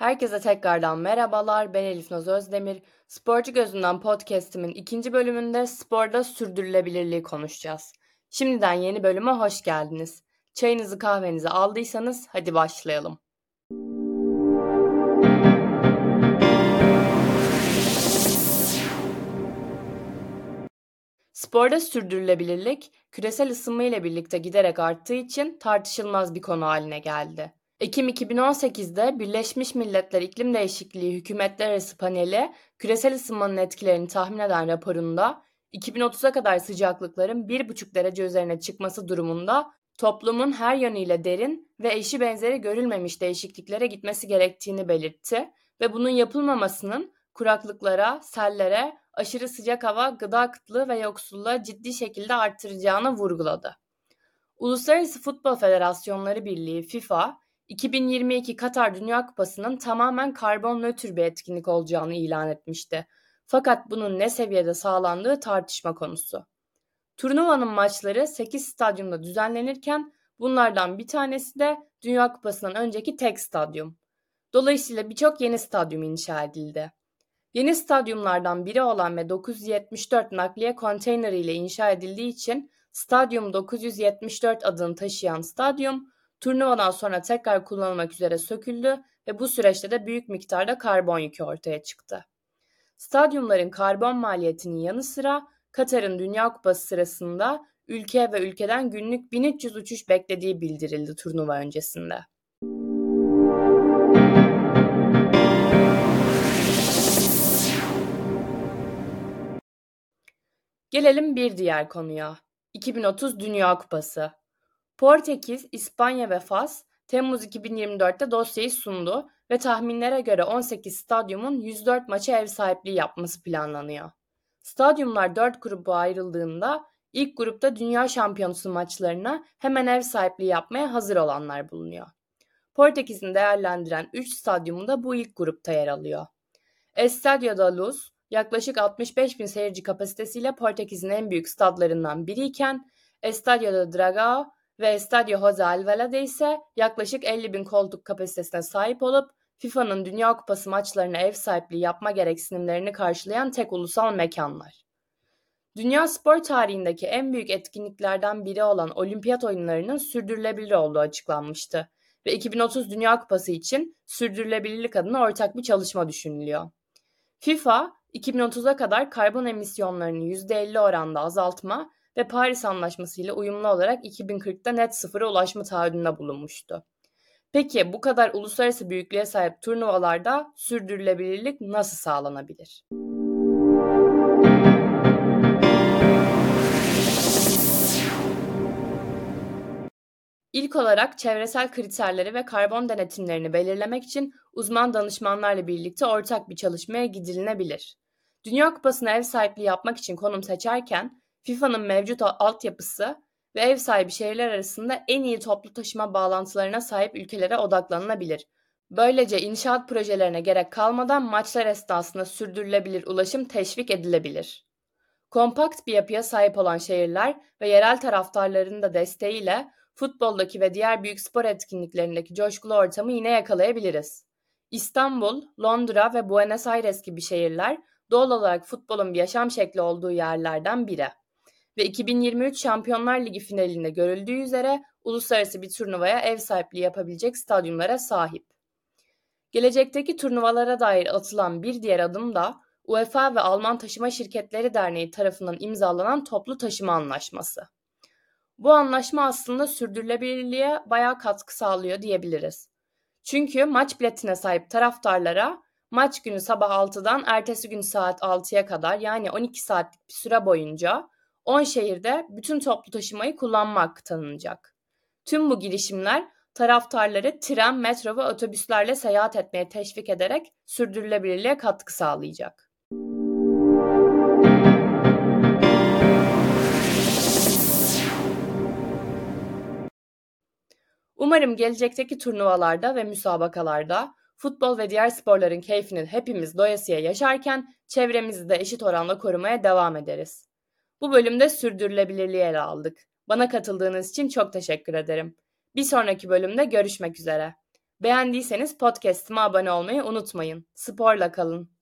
Herkese tekrardan merhabalar. Ben Elif Naz Özdemir. Sporcu Gözünden podcast'imin ikinci bölümünde sporda sürdürülebilirliği konuşacağız. Şimdiden yeni bölüme hoş geldiniz. Çayınızı kahvenizi aldıysanız hadi başlayalım. Sporda sürdürülebilirlik, küresel ısınma ile birlikte giderek arttığı için tartışılmaz bir konu haline geldi. Ekim 2018'de Birleşmiş Milletler İklim Değişikliği Hükümetler Arası Paneli, küresel ısınmanın etkilerini tahmin eden raporunda 2030'a kadar sıcaklıkların 1,5 derece üzerine çıkması durumunda toplumun her yönüyle derin ve eşi benzeri görülmemiş değişikliklere gitmesi gerektiğini belirtti ve bunun yapılmamasının kuraklıklara, sellere, aşırı sıcak hava, gıda kıtlığı ve yoksulluğa ciddi şekilde artıracağını vurguladı. Uluslararası Futbol Federasyonları Birliği FIFA, 2022 Katar Dünya Kupası'nın tamamen karbon nötr bir etkinlik olacağını ilan etmişti. Fakat bunun ne seviyede sağlandığı tartışma konusu. Turnuvanın maçları 8 stadyumda düzenlenirken bunlardan bir tanesi de Dünya Kupası'ndan önceki tek stadyum. Dolayısıyla birçok yeni stadyum inşa edildi. Yeni stadyumlardan biri olan ve 974 nakliye konteyneri ile inşa edildiği için Stadyum 974 adını taşıyan stadyum turnuvadan sonra tekrar kullanılmak üzere söküldü ve bu süreçte de büyük miktarda karbon yükü ortaya çıktı. Stadyumların karbon maliyetinin yanı sıra Katar'ın Dünya Kupası sırasında ülke ve ülkeden günlük 1300 uçuş beklediği bildirildi turnuva öncesinde. Gelelim bir diğer konuya. 2030 Dünya Kupası. Portekiz, İspanya ve Fas Temmuz 2024'te dosyayı sundu ve tahminlere göre 18 stadyumun 104 maça ev sahipliği yapması planlanıyor. Stadyumlar 4 gruba ayrıldığında ilk grupta dünya şampiyonası maçlarına hemen ev sahipliği yapmaya hazır olanlar bulunuyor. Portekiz'in değerlendiren 3 stadyumu da bu ilk grupta yer alıyor. Estadio da Luz, yaklaşık 65 bin seyirci kapasitesiyle Portekiz'in en büyük stadlarından biriyken Estadio de Dragao ve Estadio Jose Alvalade ise yaklaşık 50 bin koltuk kapasitesine sahip olup FIFA'nın Dünya Kupası maçlarına ev sahipliği yapma gereksinimlerini karşılayan tek ulusal mekanlar. Dünya spor tarihindeki en büyük etkinliklerden biri olan Olimpiyat oyunlarının sürdürülebilir olduğu açıklanmıştı ve 2030 Dünya Kupası için sürdürülebilirlik adına ortak bir çalışma düşünülüyor. FIFA, 2030'a kadar karbon emisyonlarını %50 oranda azaltma ve Paris Anlaşması ile uyumlu olarak 2040'da net sıfıra ulaşma taahhüdünde bulunmuştu. Peki bu kadar uluslararası büyüklüğe sahip turnuvalarda sürdürülebilirlik nasıl sağlanabilir? İlk olarak çevresel kriterleri ve karbon denetimlerini belirlemek için uzman danışmanlarla birlikte ortak bir çalışmaya gidilinebilir. Dünya Kupası'na ev sahipliği yapmak için konum seçerken FIFA'nın mevcut altyapısı ve ev sahibi şehirler arasında en iyi toplu taşıma bağlantılarına sahip ülkelere odaklanılabilir. Böylece inşaat projelerine gerek kalmadan maçlar esnasında sürdürülebilir ulaşım teşvik edilebilir. Kompakt bir yapıya sahip olan şehirler ve yerel taraftarların da desteğiyle futboldaki ve diğer büyük spor etkinliklerindeki coşkulu ortamı yine yakalayabiliriz. İstanbul, Londra ve Buenos Aires gibi şehirler doğal olarak futbolun bir yaşam şekli olduğu yerlerden biri. Ve 2023 Şampiyonlar Ligi finalinde görüldüğü üzere uluslararası bir turnuvaya ev sahipliği yapabilecek stadyumlara sahip. Gelecekteki turnuvalara dair atılan bir diğer adım da UEFA ve Alman Taşıma Şirketleri Derneği tarafından imzalanan toplu taşıma anlaşması. Bu anlaşma aslında sürdürülebilirliğe bayağı katkı sağlıyor diyebiliriz. Çünkü maç biletine sahip taraftarlara maç günü sabah 6'dan ertesi gün saat 6'ya kadar yani 12 saatlik bir süre boyunca 10 şehirde bütün toplu taşımayı kullanma hakkı tanınacak. Tüm bu girişimler taraftarları tren, metro ve otobüslerle seyahat etmeye teşvik ederek sürdürülebilirliğe katkı sağlayacak. Umarım gelecekteki turnuvalarda ve müsabakalarda futbol ve diğer sporların keyfini hepimiz doyasıya yaşarken çevremizi de eşit oranda korumaya devam ederiz. Bu bölümde sürdürülebilirliği ele aldık. Bana katıldığınız için çok teşekkür ederim. Bir sonraki bölümde görüşmek üzere. Beğendiyseniz podcast'ıma abone olmayı unutmayın. Sporla kalın.